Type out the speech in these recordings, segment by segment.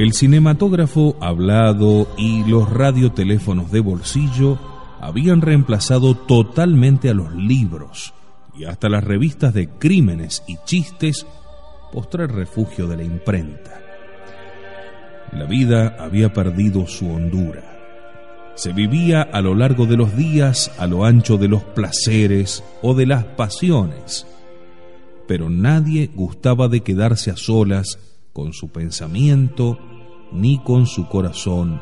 El cinematógrafo hablado y los radioteléfonos de bolsillo habían reemplazado totalmente a los libros y hasta las revistas de crímenes y chistes postrar refugio de la imprenta. La vida había perdido su hondura. Se vivía a lo largo de los días, a lo ancho de los placeres o de las pasiones, pero nadie gustaba de quedarse a solas con su pensamiento, ni con su corazón,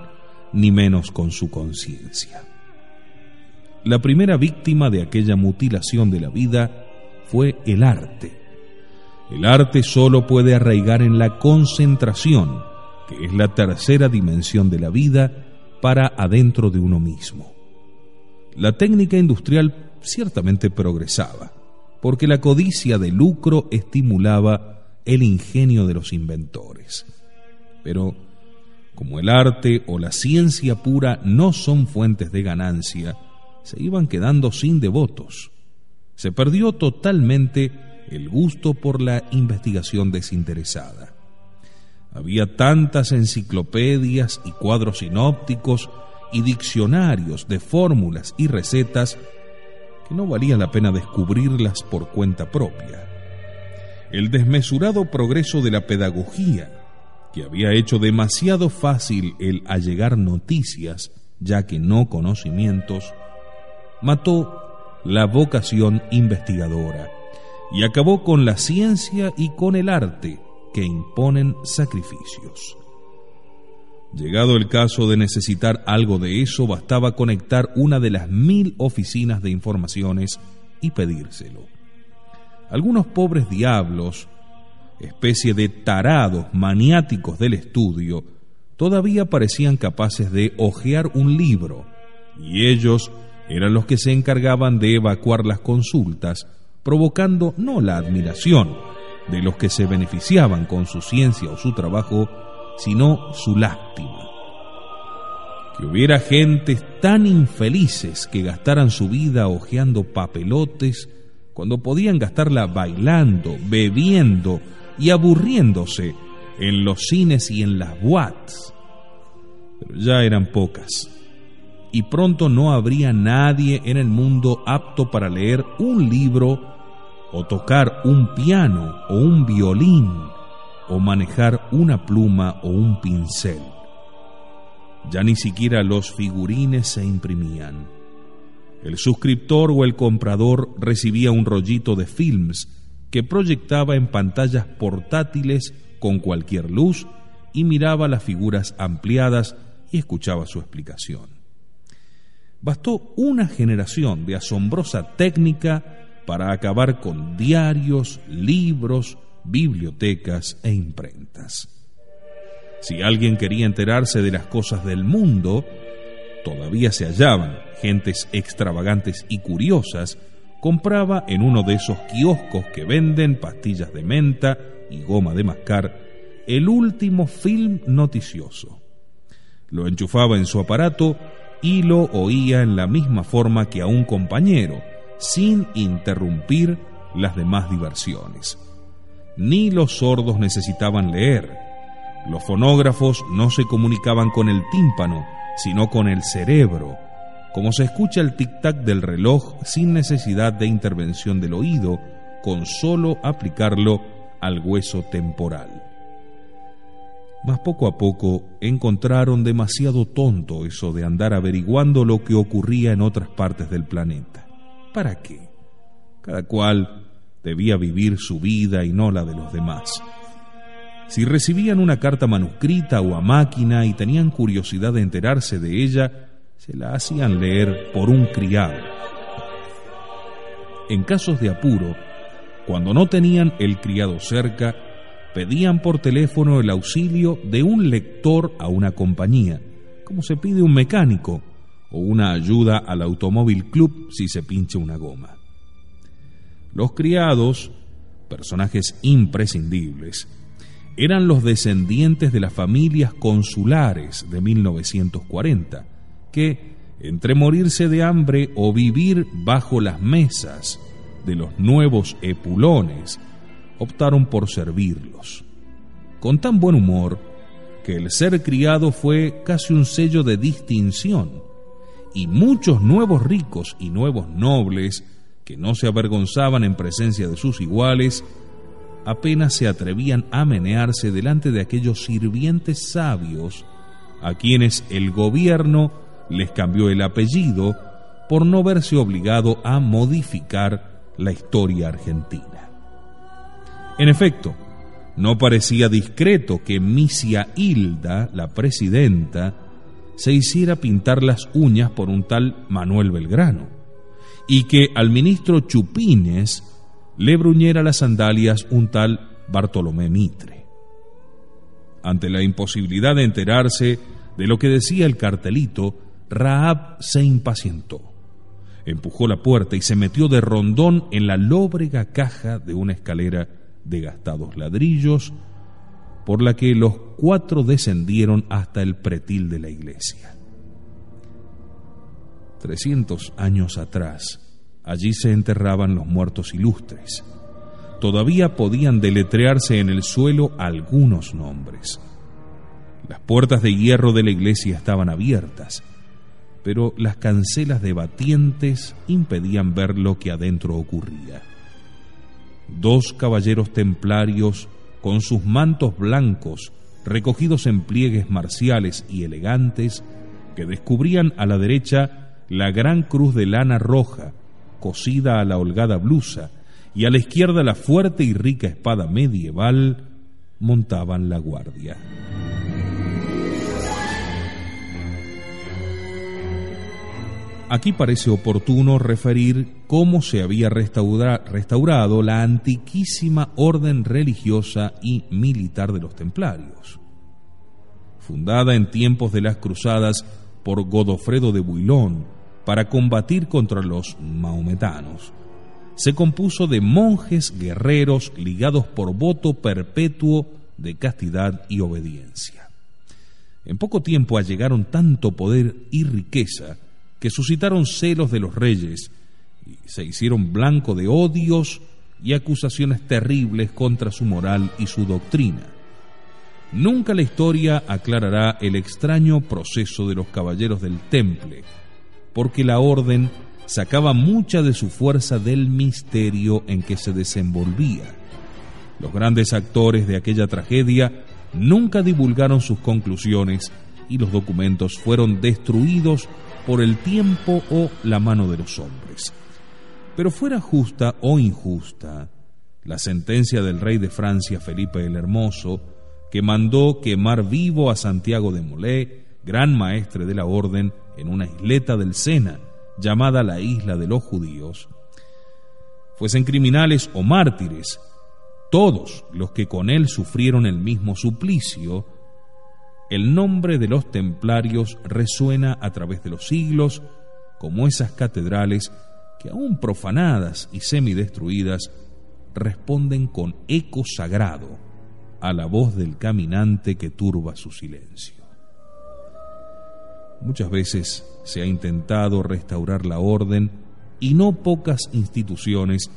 ni menos con su conciencia. La primera víctima de aquella mutilación de la vida fue el arte. El arte solo puede arraigar en la concentración, que es la tercera dimensión de la vida, para adentro de uno mismo. La técnica industrial ciertamente progresaba, porque la codicia de lucro estimulaba el ingenio de los inventores. Pero como el arte o la ciencia pura no son fuentes de ganancia, se iban quedando sin devotos. Se perdió totalmente el gusto por la investigación desinteresada. Había tantas enciclopedias y cuadros sinópticos y diccionarios de fórmulas y recetas que no valía la pena descubrirlas por cuenta propia. El desmesurado progreso de la pedagogía que había hecho demasiado fácil el allegar noticias, ya que no conocimientos, mató la vocación investigadora y acabó con la ciencia y con el arte que imponen sacrificios. Llegado el caso de necesitar algo de eso, bastaba conectar una de las mil oficinas de informaciones y pedírselo. Algunos pobres diablos especie de tarados maniáticos del estudio, todavía parecían capaces de hojear un libro, y ellos eran los que se encargaban de evacuar las consultas, provocando no la admiración de los que se beneficiaban con su ciencia o su trabajo, sino su lástima. Que hubiera gentes tan infelices que gastaran su vida hojeando papelotes cuando podían gastarla bailando, bebiendo, y aburriéndose en los cines y en las boates. Pero ya eran pocas. Y pronto no habría nadie en el mundo apto para leer un libro o tocar un piano o un violín o manejar una pluma o un pincel. Ya ni siquiera los figurines se imprimían. El suscriptor o el comprador recibía un rollito de films que proyectaba en pantallas portátiles con cualquier luz y miraba las figuras ampliadas y escuchaba su explicación. Bastó una generación de asombrosa técnica para acabar con diarios, libros, bibliotecas e imprentas. Si alguien quería enterarse de las cosas del mundo, todavía se hallaban gentes extravagantes y curiosas compraba en uno de esos kioscos que venden pastillas de menta y goma de mascar el último film noticioso. Lo enchufaba en su aparato y lo oía en la misma forma que a un compañero, sin interrumpir las demás diversiones. Ni los sordos necesitaban leer. Los fonógrafos no se comunicaban con el tímpano, sino con el cerebro, como se escucha el tic-tac del reloj sin necesidad de intervención del oído, con solo aplicarlo al hueso temporal. Mas poco a poco encontraron demasiado tonto eso de andar averiguando lo que ocurría en otras partes del planeta. ¿Para qué? Cada cual debía vivir su vida y no la de los demás. Si recibían una carta manuscrita o a máquina y tenían curiosidad de enterarse de ella, se la hacían leer por un criado. En casos de apuro, cuando no tenían el criado cerca, pedían por teléfono el auxilio de un lector a una compañía, como se pide un mecánico, o una ayuda al automóvil club si se pincha una goma. Los criados, personajes imprescindibles, eran los descendientes de las familias consulares de 1940, que, entre morirse de hambre o vivir bajo las mesas de los nuevos epulones, optaron por servirlos. Con tan buen humor que el ser criado fue casi un sello de distinción, y muchos nuevos ricos y nuevos nobles, que no se avergonzaban en presencia de sus iguales, apenas se atrevían a menearse delante de aquellos sirvientes sabios a quienes el gobierno les cambió el apellido por no verse obligado a modificar la historia argentina. En efecto, no parecía discreto que Misia Hilda, la presidenta, se hiciera pintar las uñas por un tal Manuel Belgrano, y que al ministro Chupines le bruñera las sandalias un tal Bartolomé Mitre. Ante la imposibilidad de enterarse de lo que decía el cartelito, Raab se impacientó. Empujó la puerta y se metió de rondón en la lóbrega caja de una escalera de gastados ladrillos, por la que los cuatro descendieron hasta el pretil de la iglesia. Trescientos años atrás, allí se enterraban los muertos ilustres. Todavía podían deletrearse en el suelo algunos nombres. Las puertas de hierro de la iglesia estaban abiertas, pero las cancelas de batientes impedían ver lo que adentro ocurría. Dos caballeros templarios, con sus mantos blancos recogidos en pliegues marciales y elegantes, que descubrían a la derecha la gran cruz de lana roja, cosida a la holgada blusa, y a la izquierda la fuerte y rica espada medieval, montaban la guardia. Aquí parece oportuno referir cómo se había restaurado la antiquísima orden religiosa y militar de los templarios. Fundada en tiempos de las cruzadas por Godofredo de Builón para combatir contra los maometanos, se compuso de monjes guerreros ligados por voto perpetuo de castidad y obediencia. En poco tiempo allegaron tanto poder y riqueza que suscitaron celos de los reyes se hicieron blanco de odios y acusaciones terribles contra su moral y su doctrina. Nunca la historia aclarará el extraño proceso de los caballeros del Temple, porque la orden sacaba mucha de su fuerza del misterio en que se desenvolvía. Los grandes actores de aquella tragedia nunca divulgaron sus conclusiones y los documentos fueron destruidos por el tiempo o la mano de los hombres. Pero fuera justa o injusta, la sentencia del rey de Francia Felipe el Hermoso, que mandó quemar vivo a Santiago de Molé, gran maestre de la orden, en una isleta del Sena, llamada la isla de los judíos, fuesen criminales o mártires, todos los que con él sufrieron el mismo suplicio, el nombre de los templarios resuena a través de los siglos como esas catedrales que aún profanadas y semidestruidas responden con eco sagrado a la voz del caminante que turba su silencio. Muchas veces se ha intentado restaurar la orden y no pocas instituciones,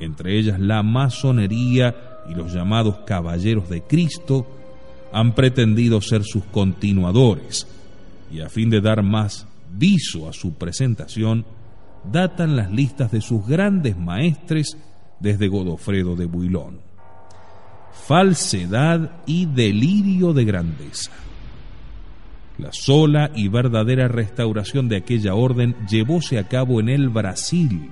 entre ellas la masonería y los llamados caballeros de Cristo, han pretendido ser sus continuadores y a fin de dar más viso a su presentación, datan las listas de sus grandes maestres desde Godofredo de Builón. Falsedad y delirio de grandeza. La sola y verdadera restauración de aquella orden llevóse a cabo en el Brasil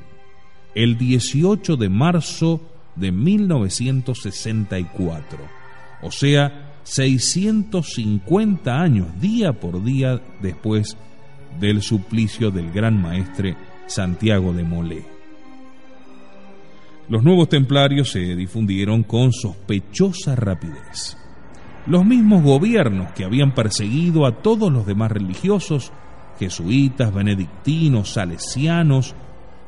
el 18 de marzo de 1964, o sea, 650 años, día por día después del suplicio del gran maestre Santiago de Molé. Los nuevos templarios se difundieron con sospechosa rapidez. Los mismos gobiernos que habían perseguido a todos los demás religiosos, jesuitas, benedictinos, salesianos,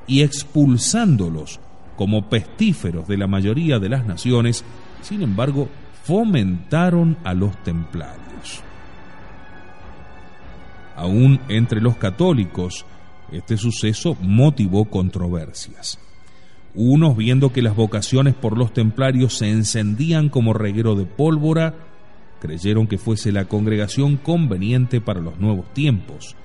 y expulsándolos como pestíferos de la mayoría de las naciones, sin embargo, fomentaron a los templarios. Aún entre los católicos, este suceso motivó controversias. Unos, viendo que las vocaciones por los templarios se encendían como reguero de pólvora, creyeron que fuese la congregación conveniente para los nuevos tiempos,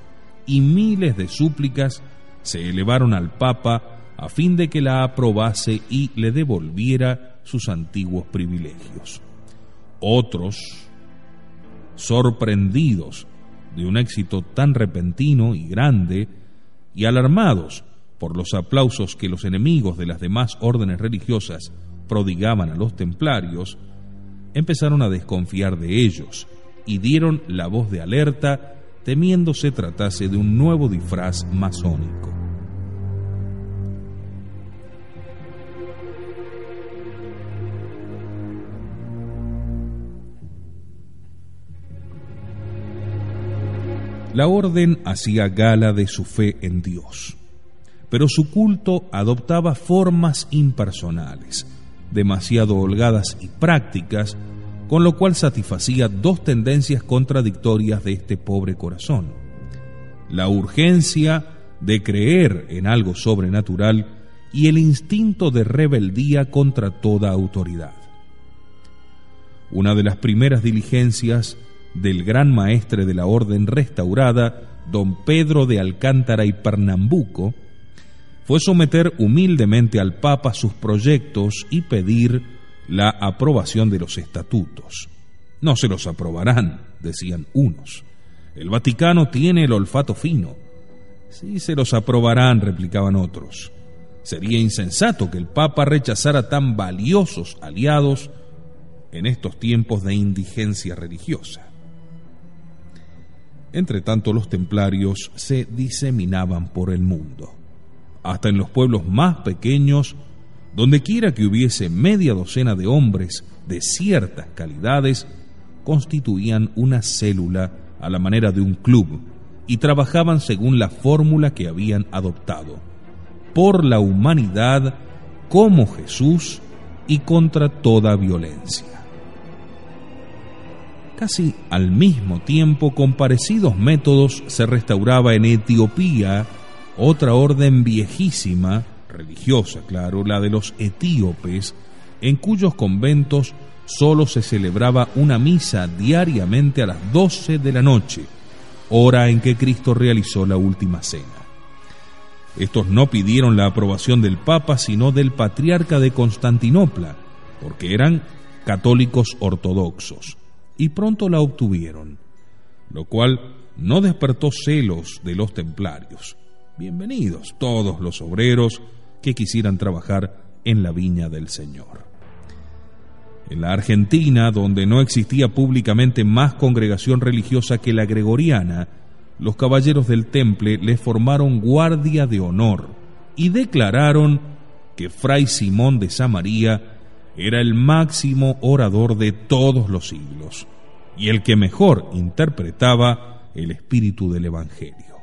y miles de súplicas se elevaron al Papa a fin de que la aprobase y le devolviera sus antiguos privilegios. Otros, sorprendidos de un éxito tan repentino y grande, y alarmados por los aplausos que los enemigos de las demás órdenes religiosas prodigaban a los templarios, empezaron a desconfiar de ellos y dieron la voz de alerta temiendo se tratase de un nuevo disfraz masónico. La orden hacía gala de su fe en Dios, pero su culto adoptaba formas impersonales, demasiado holgadas y prácticas, con lo cual satisfacía dos tendencias contradictorias de este pobre corazón. La urgencia de creer en algo sobrenatural y el instinto de rebeldía contra toda autoridad. Una de las primeras diligencias del gran maestre de la orden restaurada, don Pedro de Alcántara y Pernambuco, fue someter humildemente al Papa sus proyectos y pedir la aprobación de los estatutos. No se los aprobarán, decían unos. El Vaticano tiene el olfato fino. Sí se los aprobarán, replicaban otros. Sería insensato que el Papa rechazara tan valiosos aliados en estos tiempos de indigencia religiosa. Entre tanto, los templarios se diseminaban por el mundo. Hasta en los pueblos más pequeños, donde quiera que hubiese media docena de hombres de ciertas calidades, constituían una célula a la manera de un club y trabajaban según la fórmula que habían adoptado, por la humanidad como Jesús y contra toda violencia. Casi al mismo tiempo, con parecidos métodos, se restauraba en Etiopía otra orden viejísima, religiosa, claro, la de los etíopes, en cuyos conventos solo se celebraba una misa diariamente a las doce de la noche, hora en que Cristo realizó la última cena. Estos no pidieron la aprobación del Papa, sino del patriarca de Constantinopla, porque eran católicos ortodoxos y pronto la obtuvieron, lo cual no despertó celos de los templarios. Bienvenidos todos los obreros que quisieran trabajar en la viña del Señor. En la Argentina, donde no existía públicamente más congregación religiosa que la gregoriana, los caballeros del temple le formaron guardia de honor y declararon que Fray Simón de Samaría era el máximo orador de todos los siglos y el que mejor interpretaba el espíritu del Evangelio.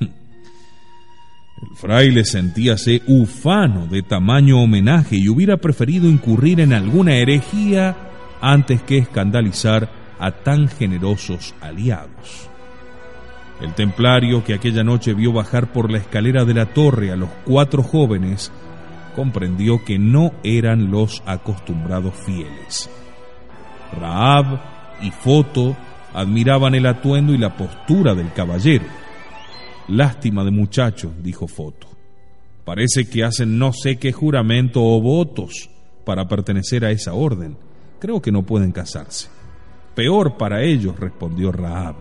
El fraile sentíase ufano de tamaño homenaje y hubiera preferido incurrir en alguna herejía antes que escandalizar a tan generosos aliados. El templario que aquella noche vio bajar por la escalera de la torre a los cuatro jóvenes comprendió que no eran los acostumbrados fieles. Raab y Foto admiraban el atuendo y la postura del caballero. Lástima de muchachos, dijo Foto. Parece que hacen no sé qué juramento o votos para pertenecer a esa orden. Creo que no pueden casarse. Peor para ellos, respondió Raab.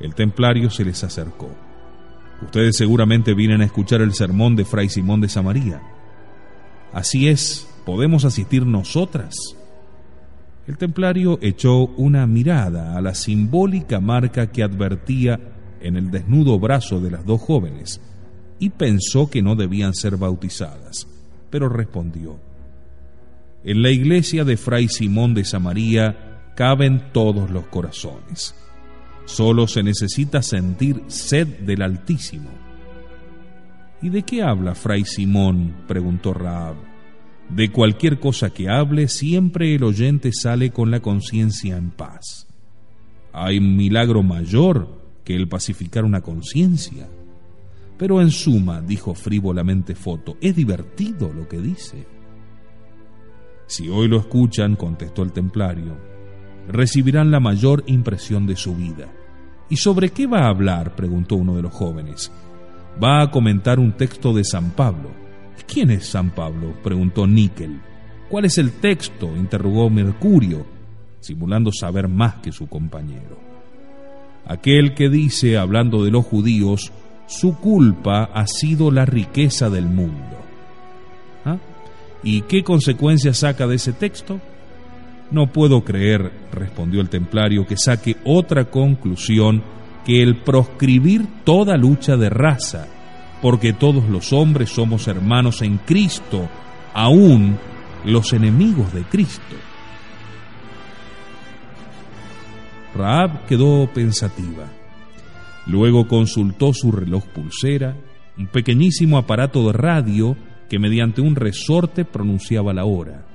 El templario se les acercó. Ustedes seguramente vienen a escuchar el sermón de Fray Simón de Samaría. Así es, ¿podemos asistir nosotras? El templario echó una mirada a la simbólica marca que advertía en el desnudo brazo de las dos jóvenes y pensó que no debían ser bautizadas, pero respondió, En la iglesia de Fray Simón de Samaría caben todos los corazones. Solo se necesita sentir sed del Altísimo. ¿Y de qué habla Fray Simón? preguntó Raab. De cualquier cosa que hable, siempre el oyente sale con la conciencia en paz. Hay milagro mayor que el pacificar una conciencia. Pero en suma, dijo frívolamente Foto, es divertido lo que dice. Si hoy lo escuchan, contestó el templario, recibirán la mayor impresión de su vida. ¿Y sobre qué va a hablar? preguntó uno de los jóvenes. Va a comentar un texto de San Pablo. ¿Quién es San Pablo? preguntó Níquel. ¿Cuál es el texto? interrogó Mercurio, simulando saber más que su compañero. Aquel que dice, hablando de los judíos, su culpa ha sido la riqueza del mundo. ¿Ah? ¿Y qué consecuencia saca de ese texto? No puedo creer, respondió el templario, que saque otra conclusión que el proscribir toda lucha de raza, porque todos los hombres somos hermanos en Cristo, aún los enemigos de Cristo. Raab quedó pensativa. Luego consultó su reloj pulsera, un pequeñísimo aparato de radio que mediante un resorte pronunciaba la hora.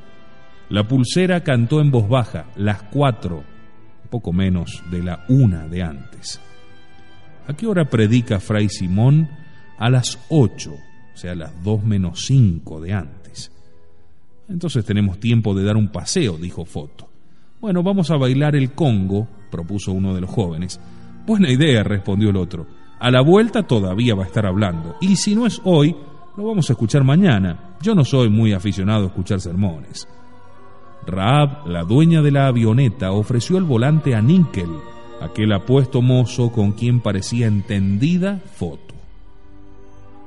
La pulsera cantó en voz baja, las cuatro, poco menos de la una de antes. ¿A qué hora predica Fray Simón? A las ocho, o sea, las dos menos cinco de antes. Entonces tenemos tiempo de dar un paseo, dijo Foto. Bueno, vamos a bailar el Congo, propuso uno de los jóvenes. Buena idea, respondió el otro. A la vuelta todavía va a estar hablando. Y si no es hoy, lo vamos a escuchar mañana. Yo no soy muy aficionado a escuchar sermones. Raab, la dueña de la avioneta, ofreció el volante a Nickel, aquel apuesto mozo con quien parecía entendida foto.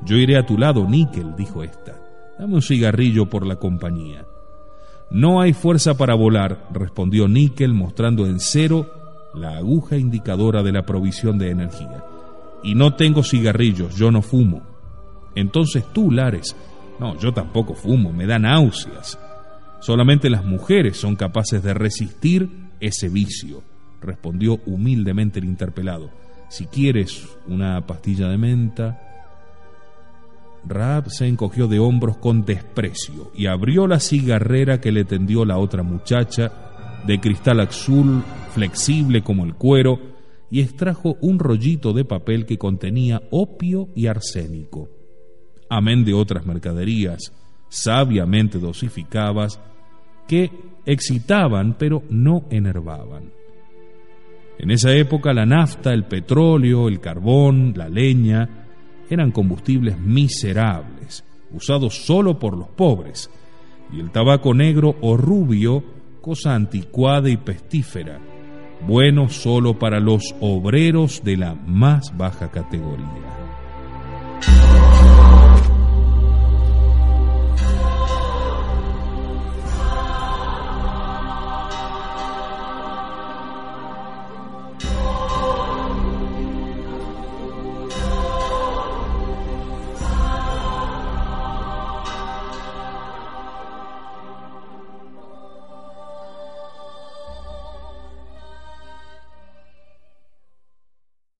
Yo iré a tu lado, Nickel, dijo ésta. Dame un cigarrillo por la compañía. No hay fuerza para volar, respondió Nickel mostrando en cero la aguja indicadora de la provisión de energía. Y no tengo cigarrillos, yo no fumo. Entonces tú, Lares. No, yo tampoco fumo, me da náuseas. Solamente las mujeres son capaces de resistir ese vicio, respondió humildemente el interpelado. Si quieres una pastilla de menta. Raab se encogió de hombros con desprecio y abrió la cigarrera que le tendió la otra muchacha, de cristal azul, flexible como el cuero, y extrajo un rollito de papel que contenía opio y arsénico. Amén de otras mercaderías, sabiamente dosificadas, que excitaban pero no enervaban. En esa época la nafta, el petróleo, el carbón, la leña eran combustibles miserables, usados solo por los pobres, y el tabaco negro o rubio, cosa anticuada y pestífera, bueno solo para los obreros de la más baja categoría.